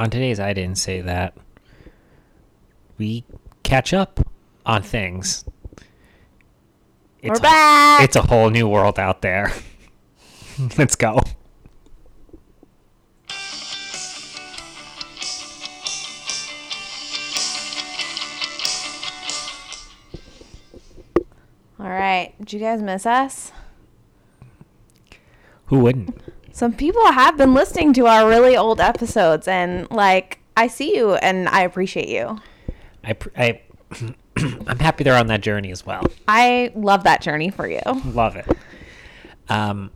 on today's I Didn't Say That, we catch up on things. We're It's, back. it's a whole new world out there. Let's go. All right. Did you guys miss us? Who wouldn't? Some people have been listening to our really old episodes, and like, I see you and I appreciate you. I, I I'm happy they're on that journey as well. I love that journey for you. Love it. Um,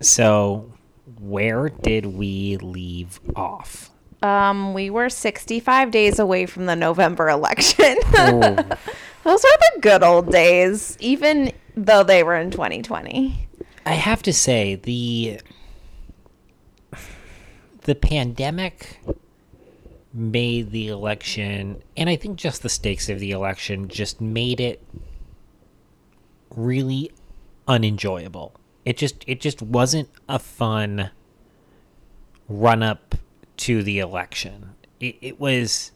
so where did we leave off? Um, we were 65 days away from the November election. Those were the good old days, even though they were in 2020. I have to say the the pandemic made the election, and I think just the stakes of the election just made it really unenjoyable. It just it just wasn't a fun run up to the election. It, it was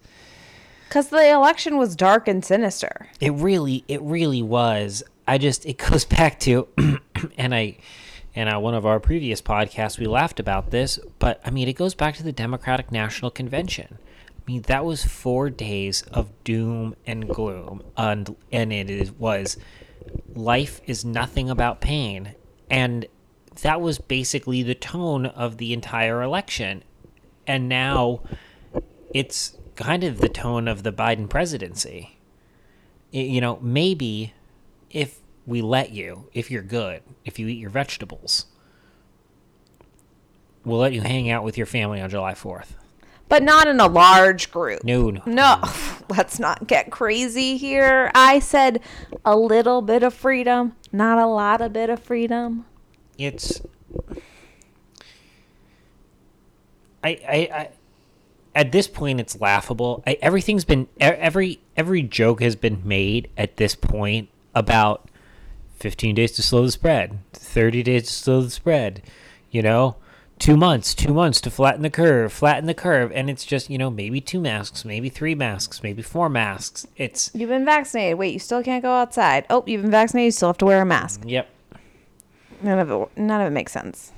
Because the election was dark and sinister. it really it really was i just it goes back to and i and on one of our previous podcasts we laughed about this but i mean it goes back to the democratic national convention. I mean that was four days of doom and gloom and and it was life is nothing about pain. And that was basically the tone of the entire election. And now it's kind of the tone of the Biden presidency. You know, maybe if we let you, if you're good, if you eat your vegetables, we'll let you hang out with your family on July 4th. But not in a large group. No, no. No, let's not get crazy here. I said a little bit of freedom, not a lot of bit of freedom. It's. I, I, I, at this point, it's laughable. I, everything's been every every joke has been made at this point about 15 days to slow the spread, 30 days to slow the spread, you know, two months, two months to flatten the curve, flatten the curve, and it's just you know maybe two masks, maybe three masks, maybe four masks. It's You've been vaccinated. Wait, you still can't go outside. Oh, you've been vaccinated. You still have to wear a mask. yep, None of it. None of it makes sense.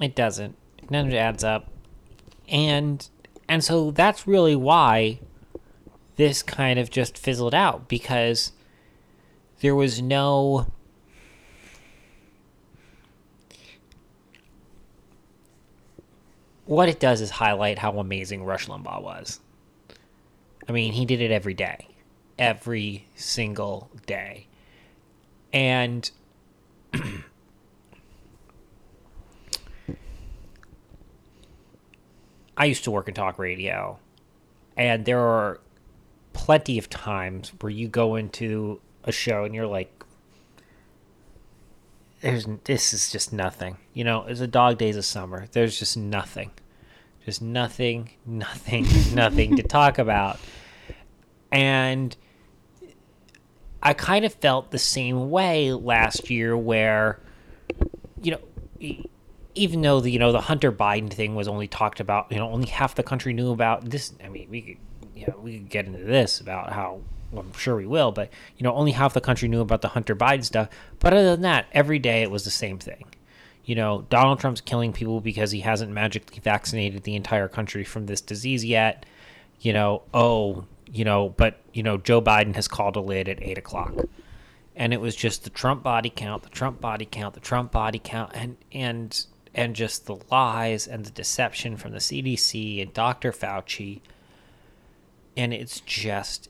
It doesn't. None of it adds up. And and so that's really why this kind of just fizzled out because there was no what it does is highlight how amazing Rush Limbaugh was. I mean, he did it every day. Every single day. And I used to work in talk radio, and there are plenty of times where you go into a show and you're like, "There's this is just nothing." You know, it's a dog days of summer. There's just nothing, just nothing, nothing, nothing to talk about, and I kind of felt the same way last year, where you know. even though the you know the Hunter Biden thing was only talked about, you know, only half the country knew about this. I mean, we could, know, we could get into this about how well, I'm sure we will, but you know, only half the country knew about the Hunter Biden stuff. But other than that, every day it was the same thing. You know, Donald Trump's killing people because he hasn't magically vaccinated the entire country from this disease yet. You know, oh, you know, but you know, Joe Biden has called a lid at eight o'clock and it was just the Trump body count, the Trump body count, the Trump body count, and and and just the lies and the deception from the CDC and Dr. Fauci. And it's just,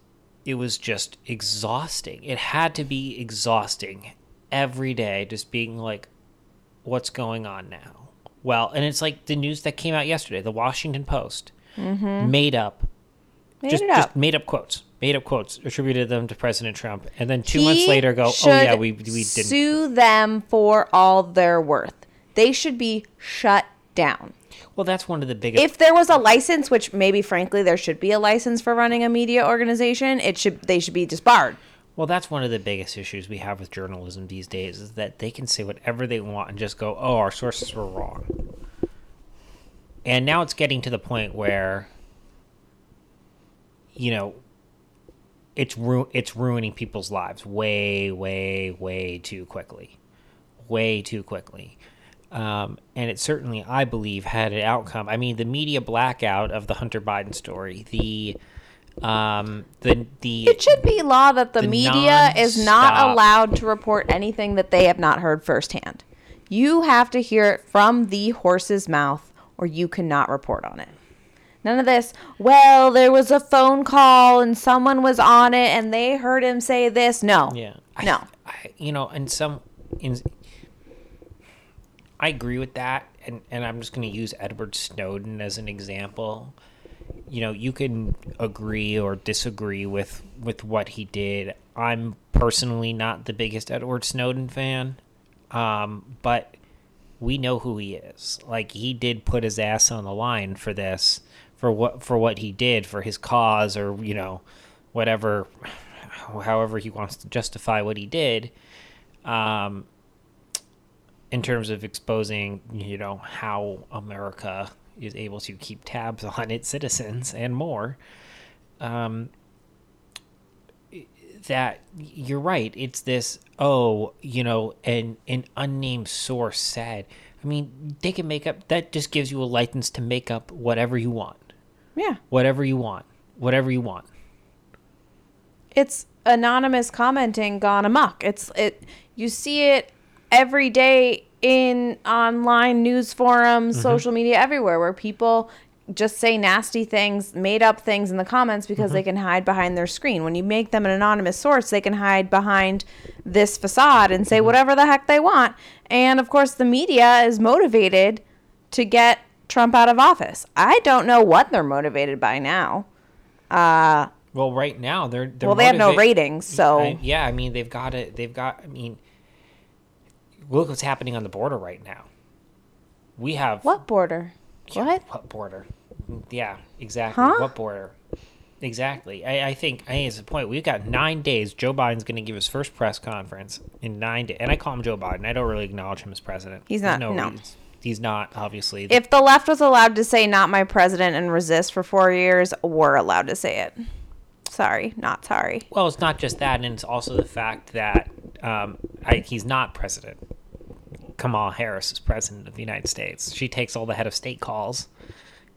it was just exhausting. It had to be exhausting every day, just being like, what's going on now? Well, and it's like the news that came out yesterday, the Washington Post mm-hmm. made up Made just, up. just made up quotes, made up quotes, attributed them to President Trump, and then two He months later go, oh yeah, we we didn't. sue them for all their worth. They should be shut down. Well, that's one of the biggest. If there was a license, which maybe frankly there should be a license for running a media organization, it should they should be disbarred. well, that's one of the biggest issues we have with journalism these days is that they can say whatever they want and just go, oh, our sources were wrong. and now it's getting to the point where you know it's ru- it's ruining people's lives way way way too quickly way too quickly um, and it certainly i believe had an outcome i mean the media blackout of the hunter biden story the um the the It should be law that the, The media is not allowed to report anything that they have not heard firsthand. You have to hear it from the horse's mouth, or you cannot report on it. None of this, well, there was a phone call and someone was on it and they heard him say this. No. Yeah. No. I, I, you know, in some, in, I agree with that, and and I'm just going to use Edward Snowden as an example. You know, you can agree or disagree with with what he did. I'm personally not the biggest Edward Snowden fan, um, but we know who he is. Like he did put his ass on the line for this, for what for what he did for his cause, or you know, whatever, however he wants to justify what he did. Um, in terms of exposing, you know, how America is able to keep tabs on its citizens and more. Um, that you're right. It's this, oh, you know, an an unnamed source said. I mean, they can make up. That just gives you a license to make up whatever you want, Yeah. whatever you want, whatever you want. it's anonymous commenting gone amok. It's it you see it every day in online news forums, mm-hmm. social media everywhere where people just say nasty things, made up things in the comments because they mm-hmm. can hide behind their screen. When you make them an anonymous source, they can hide behind this facade and say mm-hmm. whatever the heck they want. And of course, the media is motivated to get Trump out of office. I don't know what they're motivated by now. Uh, Well, right now they're, they're well, they have no ratings, so I- yeah, I mean they've got it. They've got. I mean, look what's happening on the border right now. We have what border? What? What border? Yeah, exactly. Huh? What border? Exactly. I, I think I think it's the point. We've got nine days. Joe Biden's going to give his first press conference in nine days, and I call him Joe Biden. I don't really acknowledge him as president. He's There's not- no. reason- He's not obviously. If the left was allowed to say "not my president" and resist for four years, we're allowed to say it. Sorry, not sorry. Well, it's not just that, and it's also the fact that um, I, he's not president. Kamala Harris is president of the United States. She takes all the head of state calls.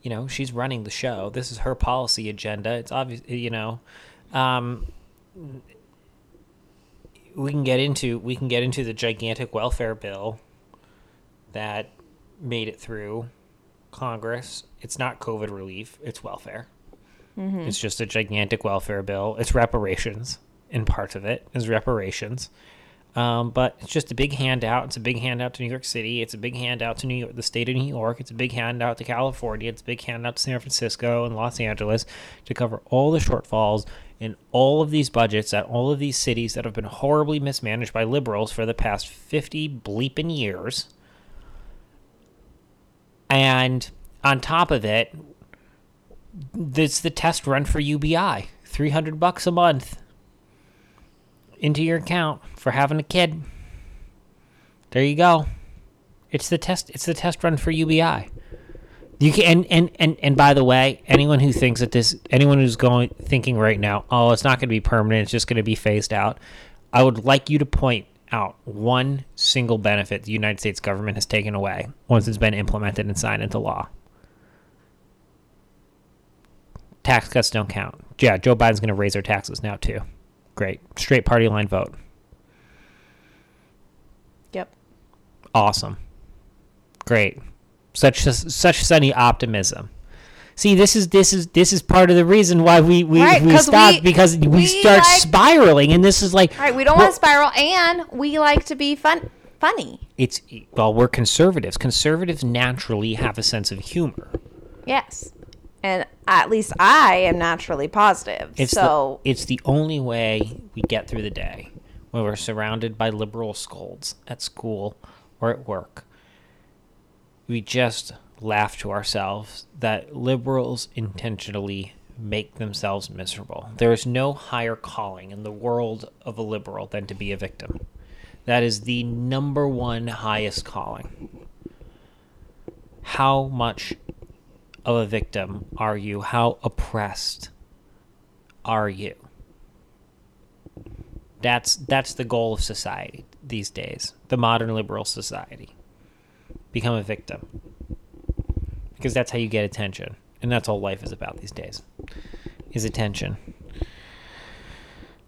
You know, she's running the show. This is her policy agenda. It's obvious. You know, um, we can get into we can get into the gigantic welfare bill that made it through Congress. It's not COVID relief. It's welfare. It's just a gigantic welfare bill. It's reparations, in part of it is reparations. Um, but it's just a big handout. It's a big handout to New York City. It's a big handout to New York, the state of New York. It's a big handout to California. It's a big handout to San Francisco and Los Angeles to cover all the shortfalls in all of these budgets at all of these cities that have been horribly mismanaged by liberals for the past 50 bleeping years. And on top of it, it's the test run for UBI. 300 bucks a month into your account for having a kid. There you go. It's the test it's the test run for UBI. You can and, and, and, and by the way, anyone who thinks that this anyone who's going thinking right now, oh, it's not going to be permanent, it's just going to be phased out. I would like you to point out one single benefit the United States government has taken away once it's been implemented and signed into law. Tax cuts don't count. Yeah, Joe Biden's going to raise our taxes now too. Great. Straight party line vote. Yep. Awesome. Great. Such such sunny optimism. See, this is this is this is part of the reason why we we, Right, we stop we- because we, we start like- spiraling, and this is like All right, we don't well, want to spiral, and we like to be fun, funny. It's well, we're conservatives. Conservatives naturally have a sense of humor. Yes, and at least I am naturally positive. It's so the, it's the only way we get through the day when we're surrounded by liberal scolds at school or at work. We just laugh to ourselves that liberals intentionally make themselves miserable. There is no higher calling in the world of a liberal than to be a victim. That is the number one highest calling. How much of a victim are you? How oppressed are you? That's that's the goal of society these days. The modern liberal society. Become a victim. Because that's how you get attention. And that's all life is about these days. Is attention.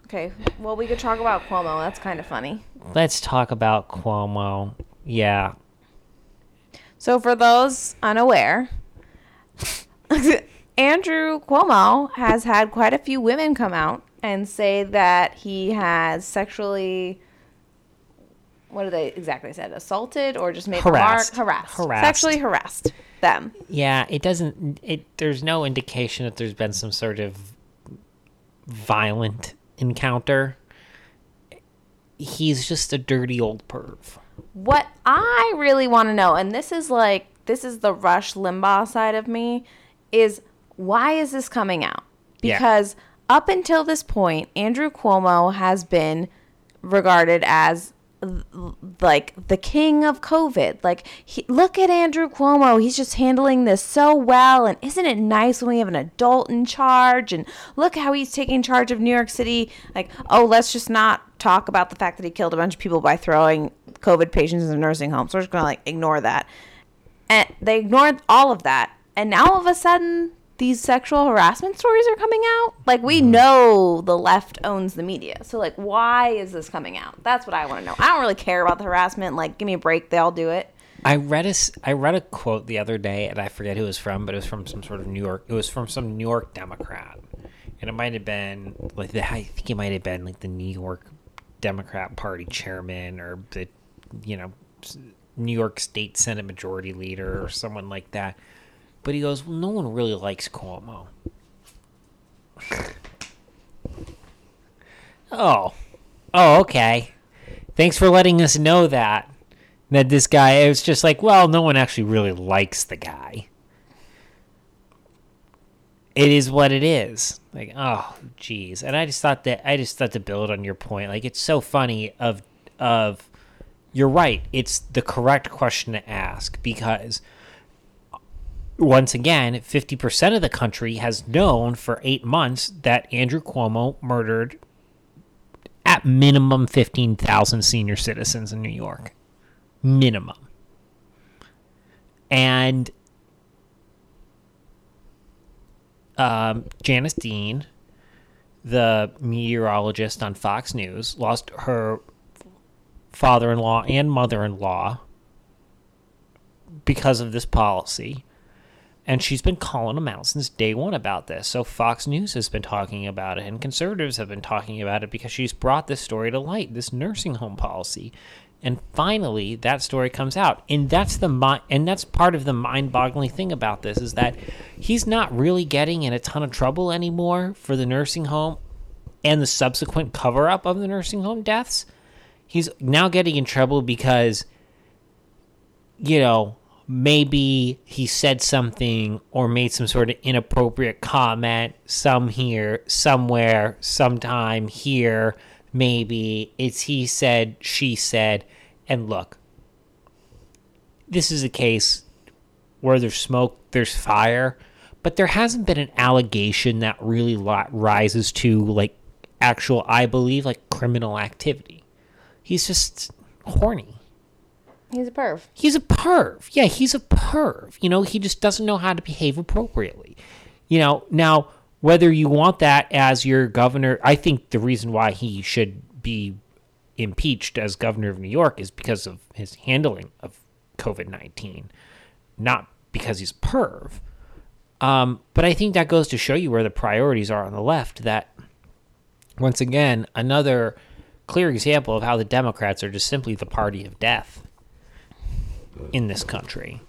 Okay. Well, we could talk about Cuomo. That's kind of funny. Let's talk about Cuomo. Yeah. So, for those unaware, Andrew Cuomo has had quite a few women come out and say that he has sexually. What do they exactly said? Assaulted or just made Harassed. a? Harassed. Harassed. Sexually harassed them. Yeah, it doesn't it there's no indication that there's been some sort of violent encounter. He's just a dirty old perv. What I really want to know, and this is like this is the Rush Limbaugh side of me, is why is this coming out? Yeah. Because up until this point, Andrew Cuomo has been regarded as like the king of COVID. Like, he, look at Andrew Cuomo. He's just handling this so well. And isn't it nice when we have an adult in charge? And look how he's taking charge of New York City. Like, oh, let's just not talk about the fact that he killed a bunch of people by throwing COVID patients in nursing homes. We're just going to like ignore that. And they ignored all of that. And now all of a sudden, these sexual harassment stories are coming out. Like we mm-hmm. know the left owns the media. So like why is this coming out? That's what I want to know. I don't really care about the harassment. Like give me a break, they all do it. I read a I read a quote the other day and I forget who it was from, but it was from some sort of New York it was from some New York Democrat. And it might have been like the I think it might have been like the New York Democrat Party chairman or the you know New York State Senate Majority Leader or someone like that. But he goes, well, no one really likes Cuomo. oh, oh, okay. Thanks for letting us know that. That this guy, it was just like, well, no one actually really likes the guy. It is what it is. Like, oh, geez. And I just thought that I just thought to build on your point. Like, it's so funny of of you're right. It's the correct question to ask because once again, 50% of the country has known for eight months that Andrew Cuomo murdered at minimum 15,000 senior citizens in New York. Minimum. And um, Janice Dean, the meteorologist on Fox News, lost her father in law and mother in law because of this policy. And she's been calling them out since day one about this. So Fox News has been talking about it, and conservatives have been talking about it because she's brought this story to light, this nursing home policy. And finally, that story comes out, and that's the mi- and that's part of the mind-boggling thing about this is that he's not really getting in a ton of trouble anymore for the nursing home and the subsequent cover-up of the nursing home deaths. He's now getting in trouble because you know, maybe he said something or made some sort of inappropriate comment some here, somewhere, sometime here, maybe it's he said, she said. And look, this is a case where there's smoke, there's fire, but there hasn't been an allegation that really rises to like actual, I believe, like criminal activity. He's just horny. He's a perv. He's a perv. Yeah, he's a perv. You know, he just doesn't know how to behave appropriately. You know, now whether you want that as your governor, I think the reason why he should be impeached as governor of New York is because of his handling of COVID 19, not because he's a perv. Um, but I think that goes to show you where the priorities are on the left. That, once again, another clear example of how the Democrats are just simply the party of death in this country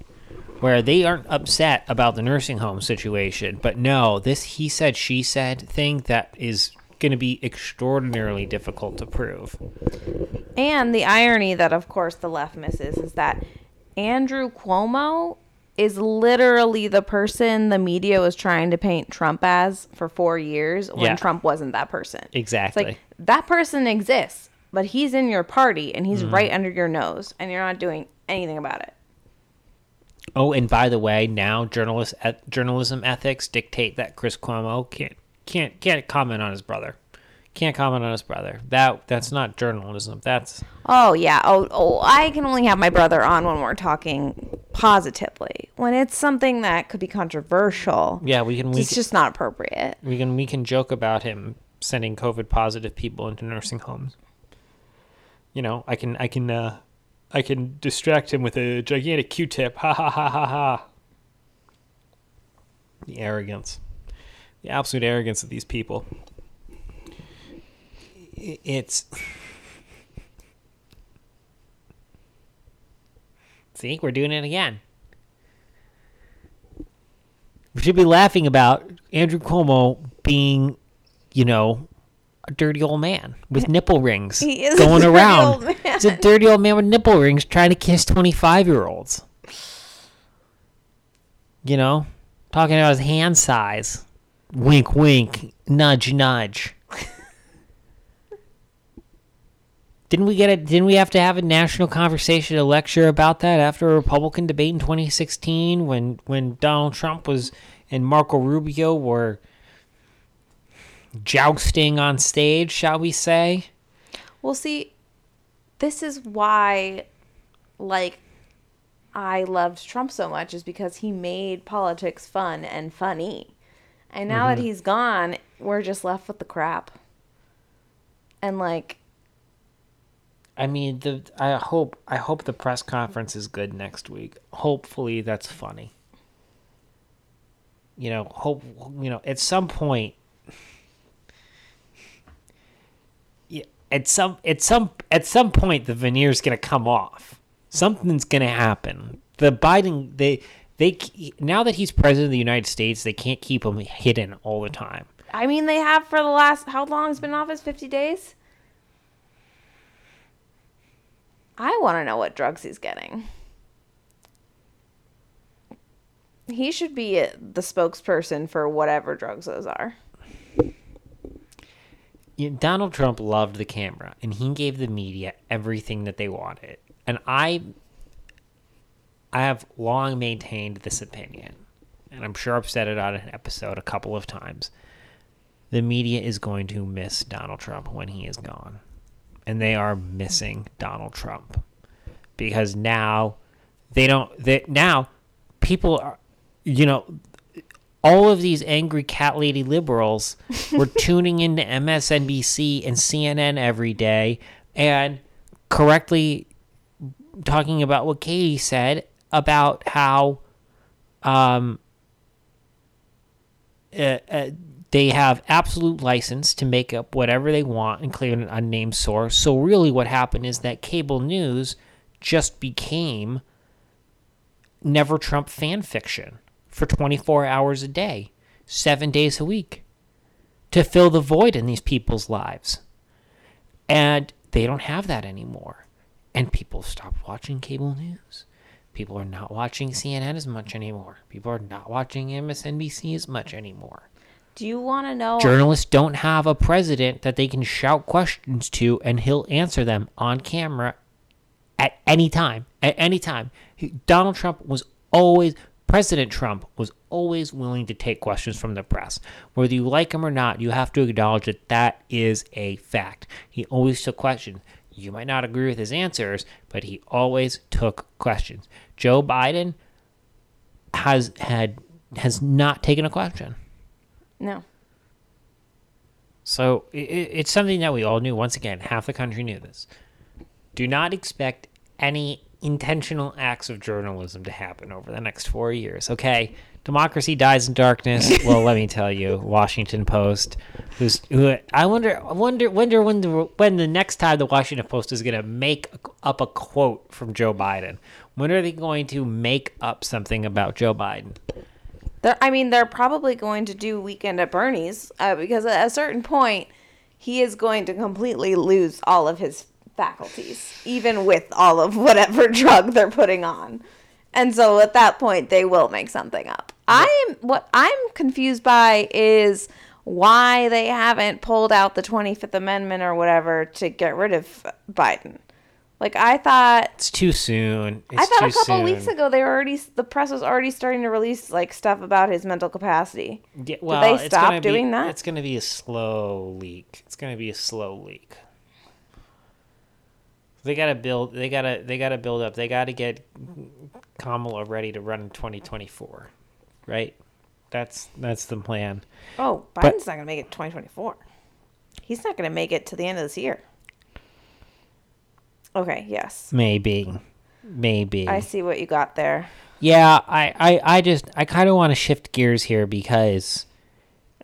where they aren't upset about the nursing home situation but no this he said she said thing that is going to be extraordinarily difficult to prove. And the irony that, of course, the left misses is that Andrew Cuomo is literally the person the media was trying to paint Trump as for four years when Yeah. Trump wasn't that person. It's exactly like that person exists, but he's in your party and he's Mm-hmm. right under your nose, and you're not doing anything about it. Oh, and by the way, now journalist et- journalism ethics dictate that Chris Cuomo can't can't can't comment on his brother. Can't comment on his brother. That that's not journalism. That's Oh yeah. Oh, oh, I can only have my brother on when we're talking positively. When it's something that could be controversial, yeah. We can we it's can, just not appropriate. we can we can joke about him sending COVID positive people into nursing homes. You know, I can I can uh, I can distract him with a gigantic Q-tip. Ha ha ha ha ha. The arrogance, the absolute arrogance of these people. It's. See, we're doing it again. We should be laughing about Andrew Cuomo being, you know, a dirty old man with nipple rings He is a going around. He's a dirty old man with nipple rings trying to kiss 25 year olds. You know, talking about his hand size. Wink, wink, nudge, nudge. Didn't we get it? Didn't we have to have a national conversation, a lecture about that after a Republican debate in 2016 when when Donald Trump was and Marco Rubio were jousting on stage, shall we say? Well, see, this is why, like, I loved Trump so much is because he made politics fun and funny. And now that mm-hmm. he's gone, we're just left with the crap. And like, I mean, the I hope I hope the press conference is good next week. Hopefully, that's funny. You know, hope you know at some point. Yeah, at some at some at some point the veneer's gonna come off. Something's gonna happen. The Biden they they now that he's president of the United States, they can't keep him hidden all the time. I mean, they have for the last how long has been in office? Fifty days. I want to know what drugs he's getting. He should be the spokesperson for whatever drugs those are. you know, Donald Trump loved the camera and he gave the media everything that they wanted. And I I have long maintained this opinion. And I'm sure I've said it on an episode a couple of times. The media is going to miss Donald Trump when he is gone. And they are missing Donald Trump. Because now they don't they now people are you know all of these angry cat lady liberals were tuning into MSNBC and CNN every day and correctly talking about what Katie said about how um, uh, uh, they have absolute license to make up whatever they want and claim an unnamed source. So really, what happened is that cable news just became never Trump fan fiction for 24 hours a day, seven days a week, to fill the void in these people's lives. And they don't have that anymore. And people stopped watching cable news. People are not watching CNN as much anymore. People are not watching MSNBC as much anymore. Do you want to know? Journalists don't have a president that they can shout questions to and he'll answer them on camera at any time. At any time. He- Donald Trump was always, President Trump was always willing to take questions from the press. Whether you like him or not, you have to acknowledge that that is a fact. He always took questions. You might not agree with his answers, but he always took questions. Joe Biden has had has not taken a question. No. So i i- it's something that we all knew. Once again, half the country knew this. Do not expect any intentional acts of journalism to happen over the next four years. Okay, democracy dies in darkness. well, let me tell you, Washington Post. Who's who? I wonder. I wonder. Wonder when the when the next time the Washington Post is going to make up a quote from Joe Biden. When are they going to make up something about Joe Biden? They're, I mean, they're probably going to do Weekend at Bernie's uh, because at a certain point, he is going to completely lose all of his faculties, even with all of whatever drug they're putting on. And so at that point, they will make something up. I'm what I'm confused by is why they haven't pulled out the 25th Amendment or whatever to get rid of Biden. Like I thought It's too soon. It's I thought a couple soon. weeks ago they were already the press was already starting to release like stuff about his mental capacity. Yeah, well, they it's stop gonna be- doing that? It's going to be a slow leak. It's going to be a slow leak. They gotta build. They gotta. They gotta build up. They gotta get Kamala ready to run in 2024, right? That's that's the plan. Oh, But- Biden's not going to make it 2024. He's not going to make it to the end of this year. Okay, yes. Maybe, maybe. I see what you got there. Yeah, I, I, I just I kind of want to shift gears here because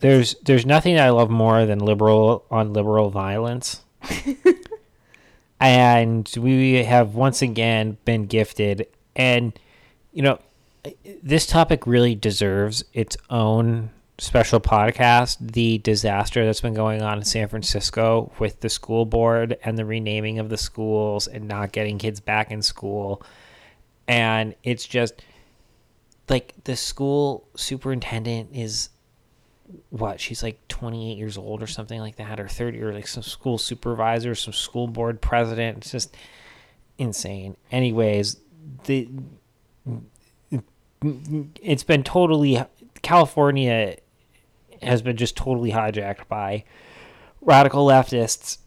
there's there's nothing I love more than liberal on liberal violence. and we have once again been gifted and you know this topic really deserves its own special podcast the disaster that's been going on in San Francisco with the school board and the renaming of the schools and not getting kids back in school. And it's just like the school superintendent is what she's like 28 years old or something like that or 30 or like some school supervisor some school board president. It's just insane. Anyways the it's been totally california has been just totally hijacked by radical leftists.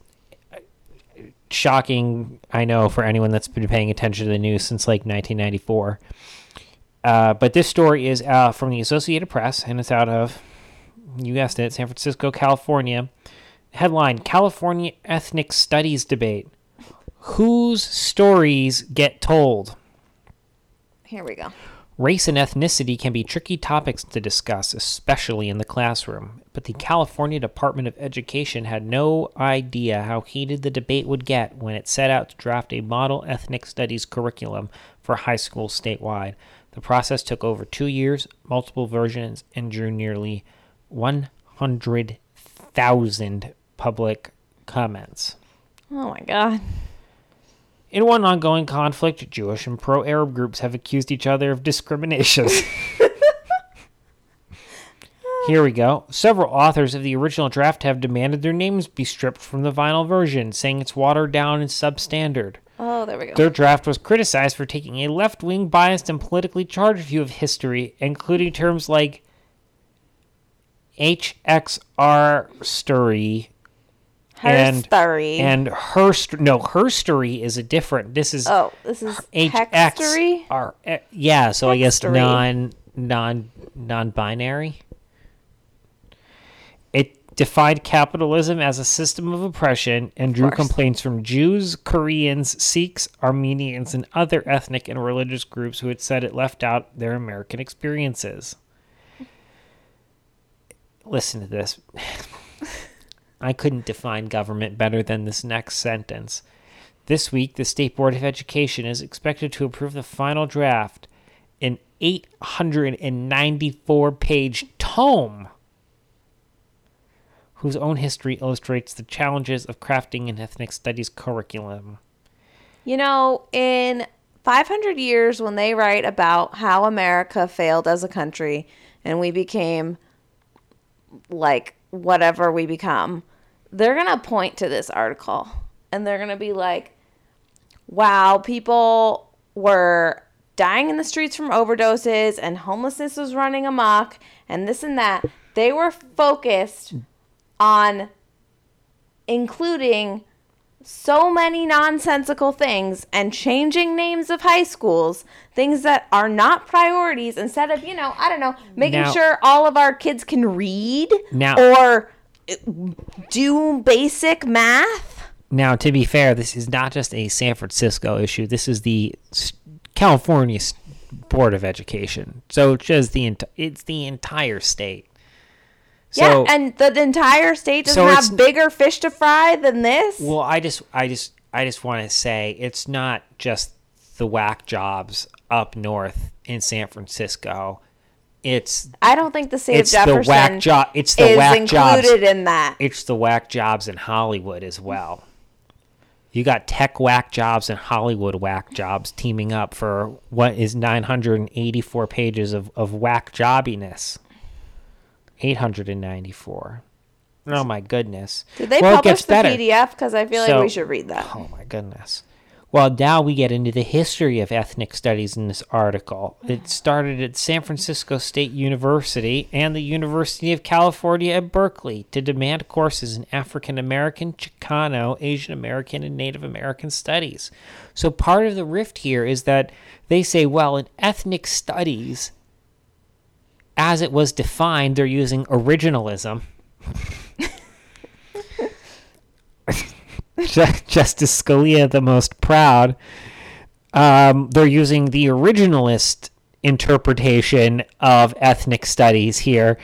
Shocking i know for anyone that's been paying attention to the news since like 1994 uh, but this story is uh, from the associated press and it's out of you guessed it san francisco california. Headline california ethnic studies debate. Whose stories get told? Here we go. Race and ethnicity can be tricky topics to discuss, especially in the classroom. But the California Department of Education had no idea how heated the debate would get when it set out to draft a model ethnic studies curriculum for high schools statewide. The process took over two years, multiple versions, and drew nearly 100,000 public comments. Oh my god. In one ongoing conflict, Jewish and pro Arab groups have accused each other of discrimination. Here we go. Several authors of the original draft have demanded their names be stripped from the final version, saying it's watered down and substandard. Oh, there we go. Their draft was criticized for taking a left wing, biased, and politically charged view of history, including terms like HXR story and- Herstory. and herst. No, herstory is a different. This is oh, this is hextory. HXR. eh, Yeah, so I guess non non non-binary. It defied capitalism as a system of oppression and drew complaints from Jews, Koreans, Sikhs, Armenians, and other ethnic and religious groups who had said it left out their American experiences. Listen to this. I couldn't define government better than this next sentence. This week, the State Board of Education is expected to approve the final draft, an 894 page tome whose own history illustrates the challenges of crafting an ethnic studies curriculum. You know, in 500 years, when they write about how America failed as a country and we became like whatever we become, they're going to point to this article and they're going to be like, wow, people were dying in the streets from overdoses and homelessness was running amok and this and that. They were focused on including so many nonsensical things and changing names of high schools, things that are not priorities, instead of, you know, I don't know, making Now- sure all of our kids can read Now- or do basic math. Now, to be fair, this is not just a San Francisco issue. This is the California Board of Education. So it's just the ent- it's the entire state. So, yeah, and the, the entire state doesn't So have bigger fish to fry than this. well, I just I just I just want to say it's not just the whack jobs up north in San Francisco. It's I don't think the state it's of the whack job. It's the is whack included jobs. in that. It's the whack jobs in Hollywood as well. You got tech whack jobs and Hollywood whack jobs teaming up for what is 984 pages of, of whack jobbiness. 894. Oh my goodness. Did they well, publish the better. PDF? Because I feel So- like we should read that. Oh my goodness. Well, now we get into the history of ethnic studies in this article. It started at San Francisco State University and the University of California at Berkeley to demand courses in African American, Chicano, Asian American, and Native American studies. So part of the rift here is that they say, well, in ethnic studies, as it was defined, they're using originalism. Justice Scalia, the most proud, um, they're using the originalist interpretation of ethnic studies here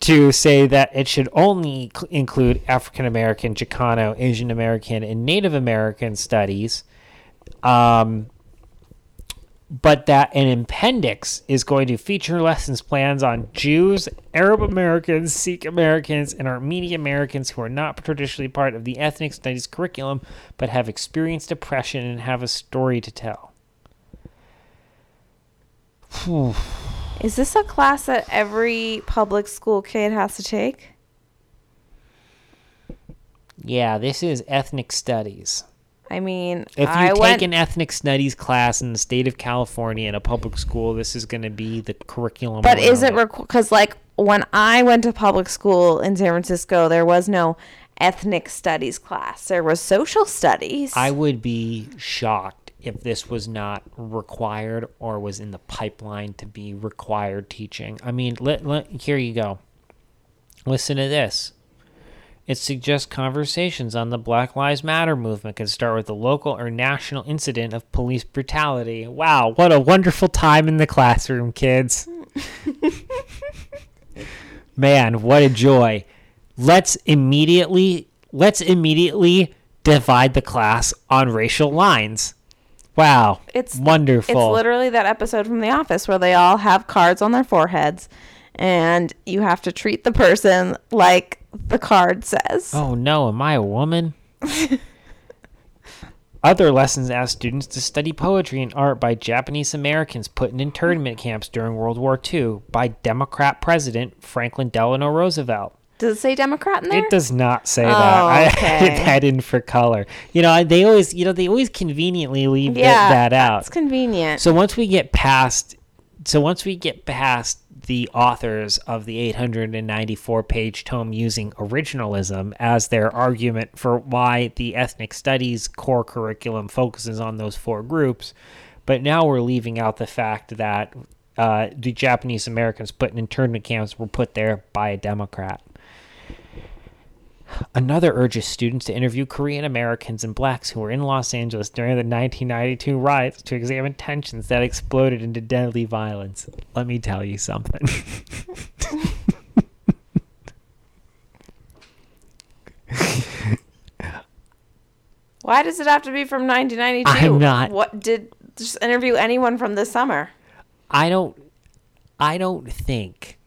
to say that it should only include African American, Chicano, Asian American, and Native American studies. Um, but that an appendix is going to feature lessons plans on Jews, Arab Americans, Sikh Americans, and Armenian Americans who are not traditionally part of the ethnic studies curriculum but have experienced oppression and have a story to tell. Whew. Is this a class that every public school kid has to take? Yeah, this is ethnic studies. I mean, If you I take went. an ethnic studies class in the state of California in a public school, this is going to be the curriculum. but is it because like when I went to public school in San Francisco, there was no ethnic studies class. There was social studies. I would be shocked if this was not required or was in the pipeline to be required teaching. I mean, let, let, here you go. Listen to this. It suggests conversations on the Black Lives Matter movement can start with a local or national incident of police brutality. Wow, what a wonderful time in the classroom, kids. Man, what a joy. Let's immediately let's immediately divide the class on racial lines. Wow. It's- wonderful. It's literally that episode from The Office where they all have cards on their foreheads and you have to treat the person like the card says. Oh no, am I a woman? Other lessons ask students to study poetry and art by Japanese Americans put in internment camps during World War II by Democrat President Franklin Delano Roosevelt. Does it say Democrat in there? It does not say Oh, that. I okay. added that in for color. You know, they always, you know, they always conveniently leave yeah, that out. It's convenient. So once we get past, so once we get past the authors of the 894 page tome using originalism as their argument for why the ethnic studies core curriculum focuses on those four groups, but now we're leaving out the fact that uh, the Japanese Americans put in internment camps were put there by a Democrat. Another urges students to interview Korean Americans and blacks who were in Los Angeles during the 1992 riots to examine tensions that exploded into deadly violence. Let me tell you something. Why does it have to be from 1992? I'm not- What did just interview anyone from this summer? I don't I don't think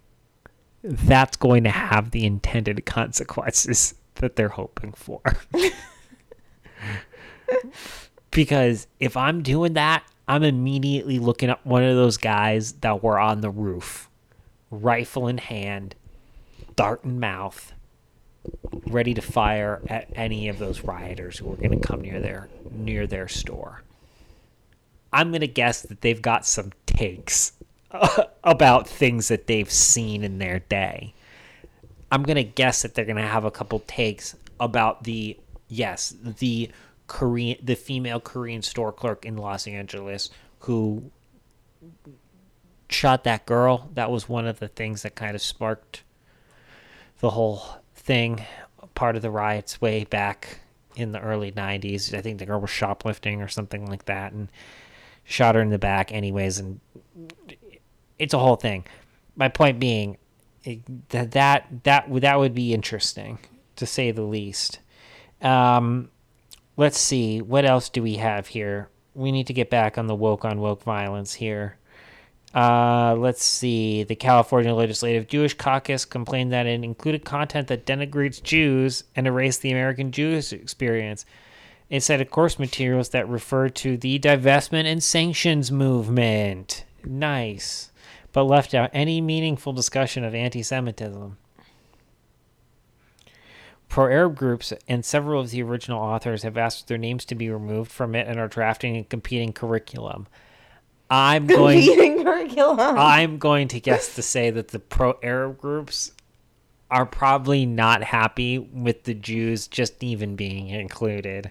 that's going to have the intended consequences that they're hoping for. because if I'm doing that, I'm immediately looking at one of those guys that were on the roof, rifle in hand, dart in mouth, ready to fire at any of those rioters who are going to come near their near their store. I'm going to guess that they've got some takes about things that they've seen in their day. I'm going to guess that they're going to have a couple takes about the yes, the Korean the female Korean store clerk in Los Angeles who shot that girl. That was one of the things that kind of sparked the whole thing, part of the riots way back in the early 90s. I think the girl was shoplifting or something like that and shot her in the back anyways and it's a whole thing. My point being it- that that that would that would be interesting to say the least. Um, let's see what else do we have here. We need to get back on the woke on woke violence here. Uh, let's see. The California Legislative Jewish Caucus complained that it included content that denigrates Jews and erased the American Jewish experience. It cited course materials that refer to the divestment and sanctions movement. Nice. But left out any meaningful discussion of anti Semitism. pro Arab groups and several of the original authors have asked their names to be removed from it and are drafting a competing curriculum. I'm going. Competing curriculum. I'm going to guess to say that the pro Arab groups are probably not happy with the Jews just even being included.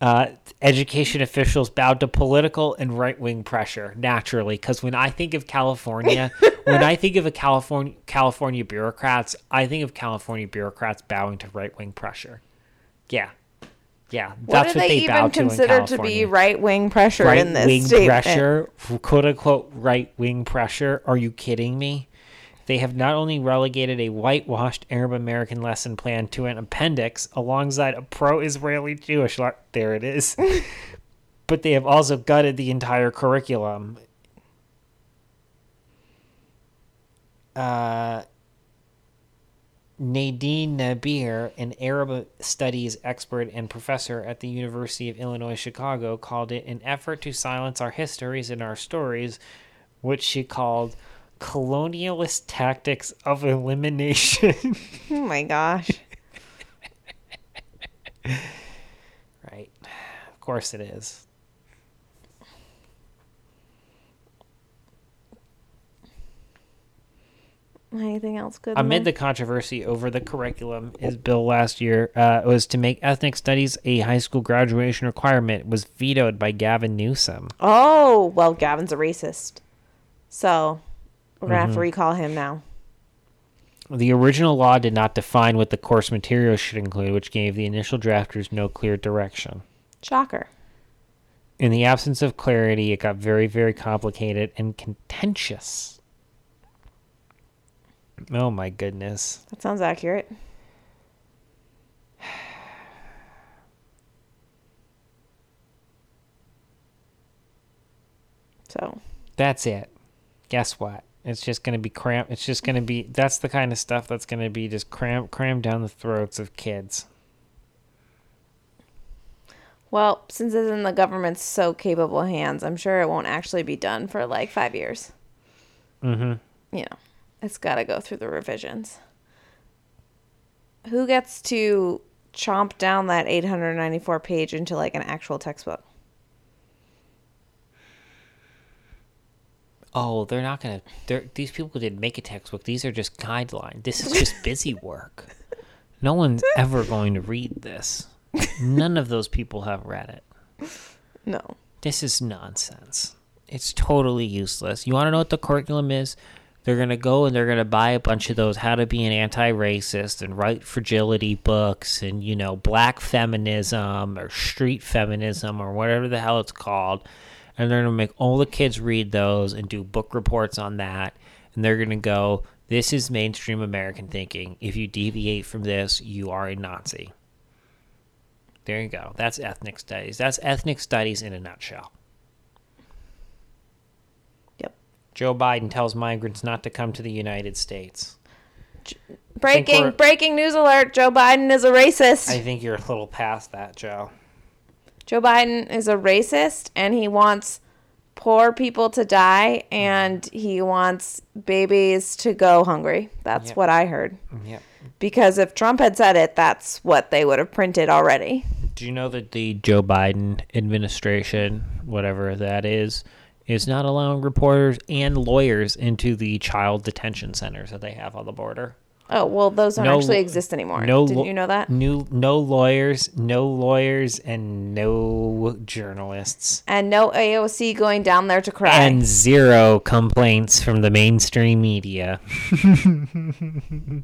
Uh, education officials bowed to political and right wing pressure naturally, because when I think of California, when I think of a California California bureaucrats, I think of California bureaucrats bowing to right wing pressure. Yeah, yeah, what that's do what they, they, even to consider to California be right wing pressure in this wing statement? pressure, quote unquote right wing pressure. Are you kidding me? They have not only relegated a whitewashed Arab American lesson plan to an appendix alongside a pro Israeli Jewish. le- There it is. but they have also gutted the entire curriculum. Uh, Nadine Naber, an Arab studies expert and professor at the University of Illinois Chicago, called it an effort to silence our histories and our stories, which she called colonialist tactics of elimination. Oh my gosh. right. Of course it is. Anything else good? Amid the controversy over the curriculum, his bill last year uh, was to make ethnic studies a high school graduation requirement was vetoed by Gavin Newsom. Oh, well, Gavin's a racist. So we're going to have Mm-hmm. to recall him now. The original law did not define what the course materials should include, which gave the initial drafters no clear direction. Shocker. In the absence of clarity, it got very, very complicated and contentious. Oh my goodness. That sounds accurate. So, That's it. Guess what? It's just going to be cram. It's just going to be. That's the kind of stuff that's going to be just cram crammed down the throats of kids. well, since it's in the government's so capable hands, I'm sure it won't actually be done for like five years. Mm-hmm. You know, it's got to go through the revisions. Who gets to chomp down that 894 page into like an actual textbook? Oh, they're not gonna. They're, these people didn't make a textbook. These are just guidelines. This is just busy work. No one's ever going to read this. None of those people have read it. No. This is nonsense. It's totally useless. You want to know what the curriculum is? They're going to go and they're going to buy a bunch of those how to be an anti racist and white fragility books and, you know, black feminism or street feminism or whatever the hell it's called. And they're going to make all the kids read those and do book reports on that. And they're going to go, this is mainstream American thinking. If you deviate from this, you are a Nazi. There you go. That's ethnic studies. That's ethnic studies in a nutshell. Yep. Joe Biden tells migrants not to come to the United States. Breaking breaking news alert, Joe Biden is a racist. I think you're a little past that, Joe. Joe Biden is a racist and he wants poor people to die and he wants babies to go hungry. That's Yep. what I heard. Yep. Because if Trump had said it, that's what they would have printed already. Do you know that the Joe Biden administration, whatever that is, is not allowing reporters and lawyers into the child detention centers that they have on the border? Oh, well, those don't No- actually exist anymore. No, Didn't you know that? New, no lawyers, no lawyers, and no journalists. And no AOC going down there to cry. and zero complaints from the mainstream media.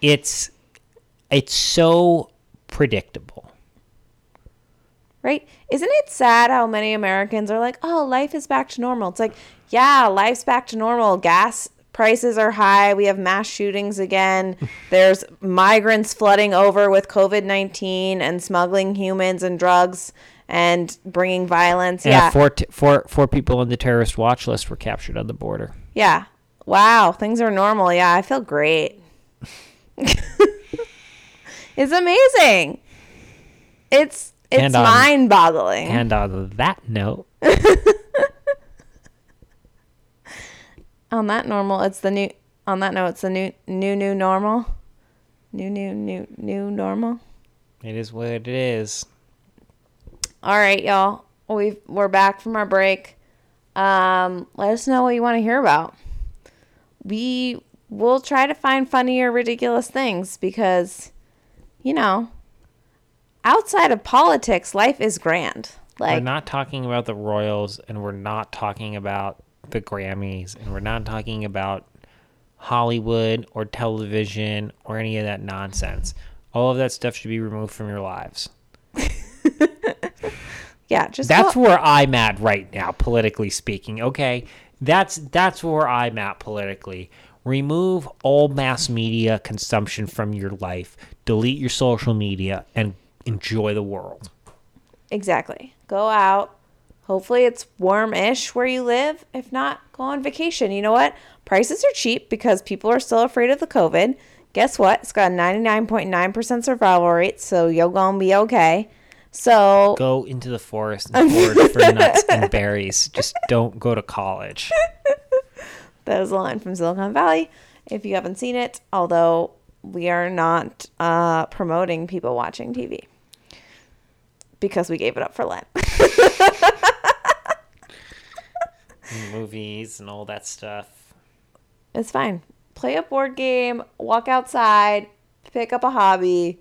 it's it's so predictable. Right? Isn't it sad how many Americans are like, oh, life is back to normal? It's like, yeah, life's back to normal. Gas prices are high. We have mass shootings again. There's migrants flooding over with COVID 19 and smuggling humans and drugs and bringing violence. Yeah, Yeah. four, t- four, four people on the terrorist watch list were captured on the border. Yeah. Wow. Things are normal. Yeah. I feel great. it's amazing. It's. It's mind boggling. And on that note, On that normal, it's the new. On that note, it's the new, new, new normal. New, new, new, new normal. It is what it is. All right, y'all. We we're back from our break. Um, let us know what you want to hear about. We will try to find funny or ridiculous things because, you know, outside of politics, life is grand. we're not talking about the Royals, and we're not talking about the Grammys, and we're not talking about Hollywood or television or any of that nonsense. All of that stuff should be removed from your lives. yeah, just That's go- where I'm at right now, politically speaking. Okay, that's that's where I'm at politically. Remove all mass media consumption from your life. Delete your social media and enjoy the world. exactly. Go out. Hopefully, it's warm-ish where you live. If not, go on vacation. You know what? Prices are cheap because people are still afraid of the COVID. Guess what? It's got a 99.9% survival rate, so you're gonna be okay. So Go into the forest and forage for nuts and berries. Just don't go to college. That is a line from Silicon Valley. If you haven't seen it, although we are not uh, promoting people watching TV because we gave it up for Lent. Movies and all that stuff. it's fine. Play a board game, walk outside, pick up a hobby.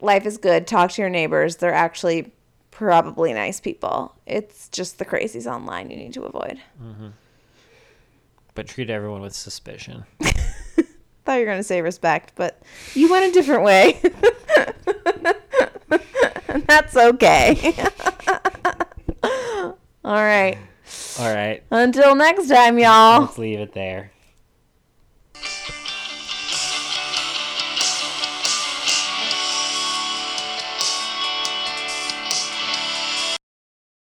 Life is good. Talk to your neighbors. They're actually probably nice people. It's just the crazies online you need to avoid. Mm-hmm. But treat everyone with suspicion. Thought you were going to say respect, but you went a different way. That's okay. All right. All right. Until next time, y'all. Let's leave it there.